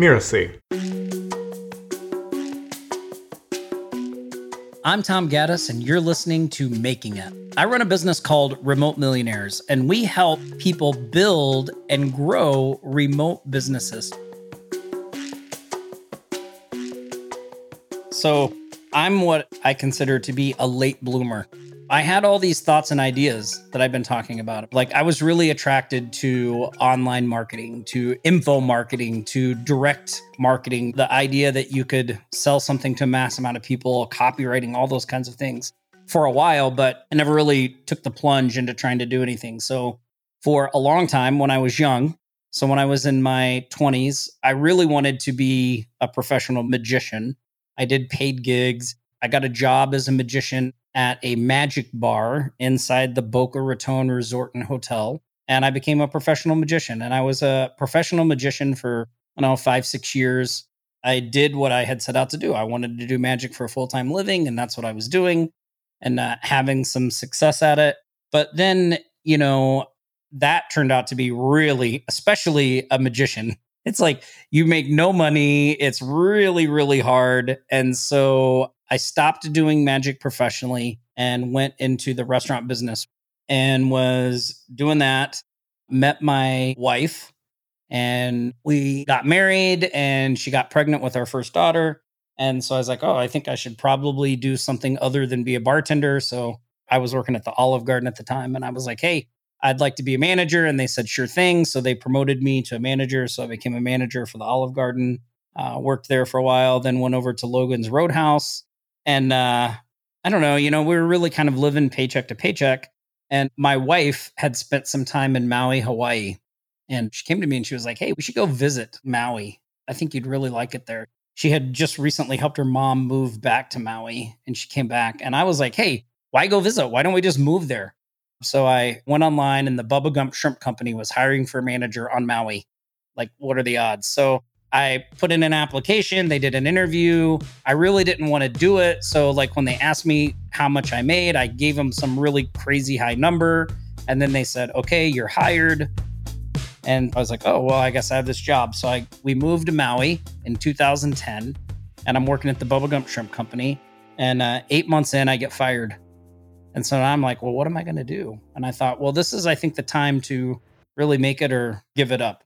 Mirasee. I'm Tom Gaddis, and you're listening to Making It. I run a business called Remote Millionaires, and we help people build and grow remote businesses. So, I'm what I consider to be a late bloomer. I had all these thoughts and ideas that I've been talking about. Like, I was really attracted to online marketing, to info marketing, to direct marketing, the idea that you could sell something to a mass amount of people, copywriting, all those kinds of things for a while, but I never really took the plunge into trying to do anything. So, for a long time when I was young, so when I was in my 20s, I really wanted to be a professional magician. I did paid gigs. I got a job as a magician at a magic bar inside the Boca Raton Resort and Hotel. And I became a professional magician. And I was a professional magician for, I don't know, five, six years. I did what I had set out to do. I wanted to do magic for a full time living, and that's what I was doing and uh, having some success at it. But then, you know, that turned out to be really, especially a magician. It's like you make no money. It's really, really hard. And so I stopped doing magic professionally and went into the restaurant business and was doing that. Met my wife and we got married and she got pregnant with our first daughter. And so I was like, oh, I think I should probably do something other than be a bartender. So I was working at the Olive Garden at the time and I was like, hey, I'd like to be a manager. And they said, sure thing. So they promoted me to a manager. So I became a manager for the Olive Garden, uh, worked there for a while, then went over to Logan's Roadhouse and uh, I don't know, you know, we were really kind of living paycheck to paycheck. And my wife had spent some time in Maui, Hawaii. And she came to me and she was like, Hey, we should go visit Maui. I think you'd really like it there. She had just recently helped her mom move back to Maui and she came back. And I was like, Hey, why go visit? Why don't we just move there? So I went online and the Bubba Gump Shrimp Company was hiring for a manager on Maui. Like, what are the odds? So I put in an application, they did an interview. I really didn't want to do it. So, like, when they asked me how much I made, I gave them some really crazy high number. And then they said, okay, you're hired. And I was like, oh, well, I guess I have this job. So I we moved to Maui in 2010, and I'm working at the Bubba Gump Shrimp Company. And uh, eight months in, I get fired. And so I'm like, well, what am I going to do? And I thought, well, this is, I think, the time to really make it or give it up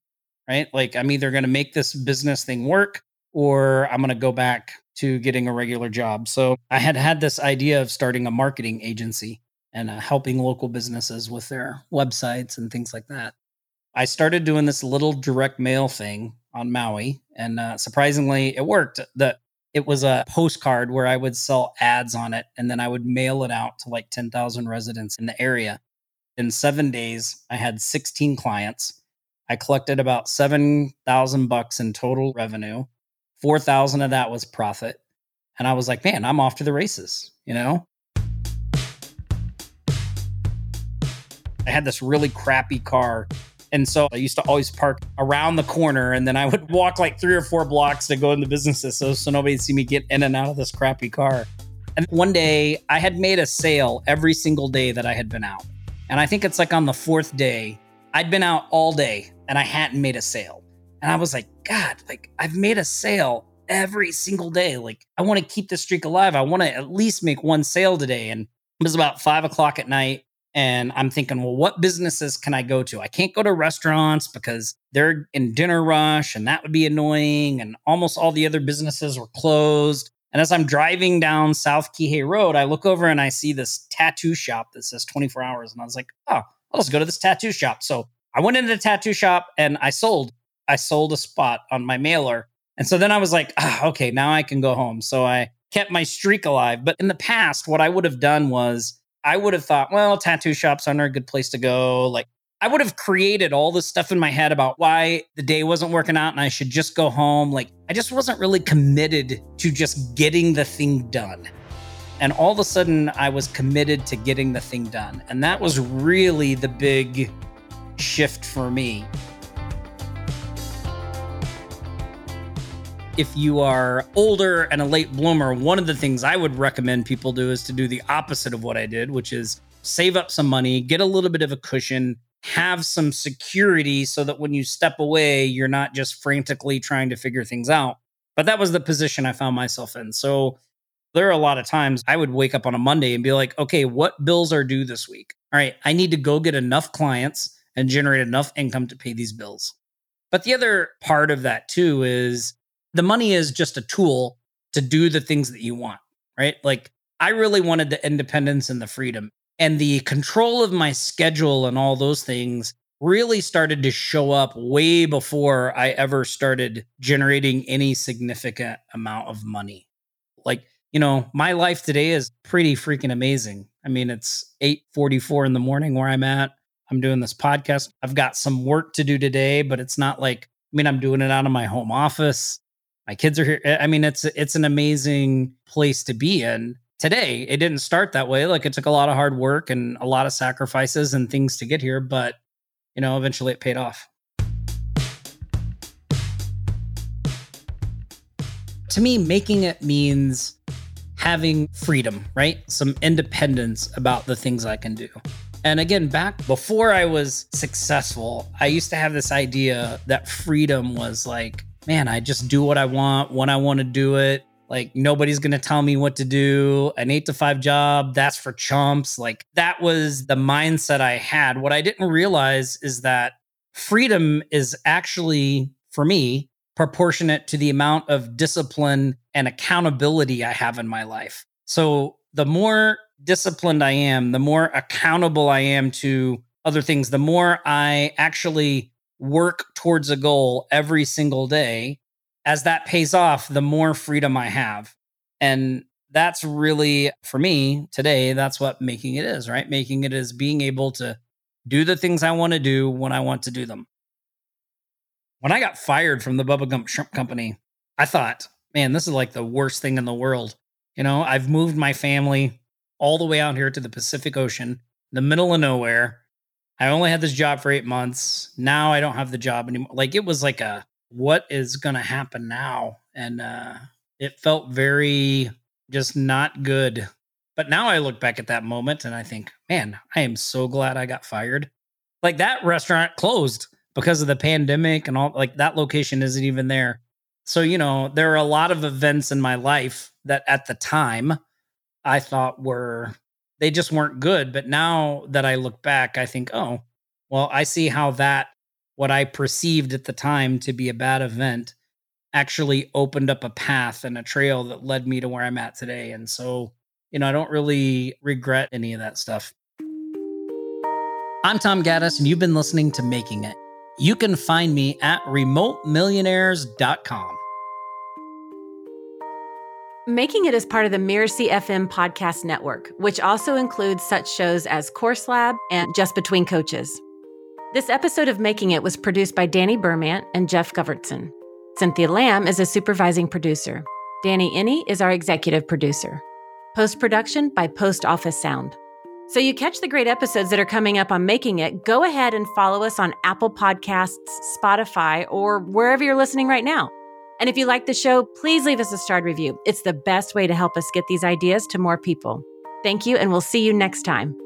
right? Like I'm either going to make this business thing work or I'm going to go back to getting a regular job. So I had had this idea of starting a marketing agency and uh, helping local businesses with their websites and things like that. I started doing this little direct mail thing on Maui, and uh, surprisingly, it worked. That it was a postcard where I would sell ads on it, and then I would mail it out to like 10,000 residents in the area. In seven days, I had 16 clients I collected about 7,000 bucks in total revenue. 4,000 of that was profit. And I was like, man, I'm off to the races, you know? I had this really crappy car. And so I used to always park around the corner and then I would walk like three or four blocks to go into businesses so, so nobody'd see me get in and out of this crappy car. And one day I had made a sale every single day that I had been out. And I think it's like on the fourth day, I'd been out all day and I hadn't made a sale. And I was like, God, like I've made a sale every single day. Like I want to keep this streak alive. I want to at least make one sale today. And it was about five o'clock at night. And I'm thinking, well, what businesses can I go to? I can't go to restaurants because they're in dinner rush and that would be annoying. And almost all the other businesses were closed. And as I'm driving down South Kihei Road, I look over and I see this tattoo shop that says 24 hours. And I was like, oh, Just go to this tattoo shop. So I went into the tattoo shop and I sold. I sold a spot on my mailer. And so then I was like, ah, okay, now I can go home. So I kept my streak alive. But in the past, what I would have done was I would have thought, well, tattoo shops aren't a good place to go. Like I would have created all this stuff in my head about why the day wasn't working out and I should just go home. Like I just wasn't really committed to just getting the thing done. And all of a sudden, I was committed to getting the thing done. And that was really the big shift for me. If you are older and a late bloomer, one of the things I would recommend people do is to do the opposite of what I did, which is save up some money, get a little bit of a cushion, have some security so that when you step away, you're not just frantically trying to figure things out. But that was the position I found myself in. So there are a lot of times I would wake up on a Monday and be like, okay, what bills are due this week? All right, I need to go get enough clients and generate enough income to pay these bills. But the other part of that too is the money is just a tool to do the things that you want, right? Like I really wanted the independence and the freedom and the control of my schedule and all those things really started to show up way before I ever started generating any significant amount of money. Like, you know, my life today is pretty freaking amazing. I mean, it's 8:44 in the morning where I'm at. I'm doing this podcast. I've got some work to do today, but it's not like I mean, I'm doing it out of my home office. My kids are here. I mean, it's it's an amazing place to be in today. It didn't start that way. Like it took a lot of hard work and a lot of sacrifices and things to get here, but you know, eventually it paid off. To me, making it means having freedom, right? Some independence about the things I can do. And again, back before I was successful, I used to have this idea that freedom was like, man, I just do what I want when I want to do it. Like nobody's going to tell me what to do. An eight to five job, that's for chumps. Like that was the mindset I had. What I didn't realize is that freedom is actually, for me, proportionate to the amount of discipline and accountability I have in my life. So the more disciplined I am, the more accountable I am to other things, the more I actually work towards a goal every single day, as that pays off, the more freedom I have. And that's really, for me today, that's what making it is, right? Making it is being able to do the things I want to do when I want to do them. When I got fired from the Bubba Gump Shrimp Company, I thought, man, this is like the worst thing in the world. You know, I've moved my family all the way out here to the Pacific Ocean, the middle of nowhere. I only had this job for eight months. Now I don't have the job anymore. Like it was like a what is going to happen now? And uh, it felt very just not good. But now I look back at that moment and I think, man, I am so glad I got fired. Like that restaurant closed because of the pandemic and all, like that location isn't even there. So, you know, there are a lot of events in my life that at the time I thought were, they just weren't good. But now that I look back, I think, oh, well, I see how that what I perceived at the time to be a bad event actually opened up a path and a trail that led me to where I'm at today. And so, you know, I don't really regret any of that stuff. I'm Tom Gaddis, and you've been listening to Making It. You can find me at remotemillionaires.com. Making It is part of the Mirasee FM podcast network, which also includes such shows as Course Lab and Just Between Coaches. This episode of Making It was produced by Danny Burmant and Jeff Govertson. Cynthia Lamb is a supervising producer. Danny Iny is our executive producer. Post production by Post Office Sound. So you catch the great episodes that are coming up on Making It, go ahead and follow us on Apple Podcasts, Spotify, or wherever you're listening right now. And if you like the show, please leave us a starred review. It's the best way to help us get these ideas to more people. Thank you, and we'll see you next time.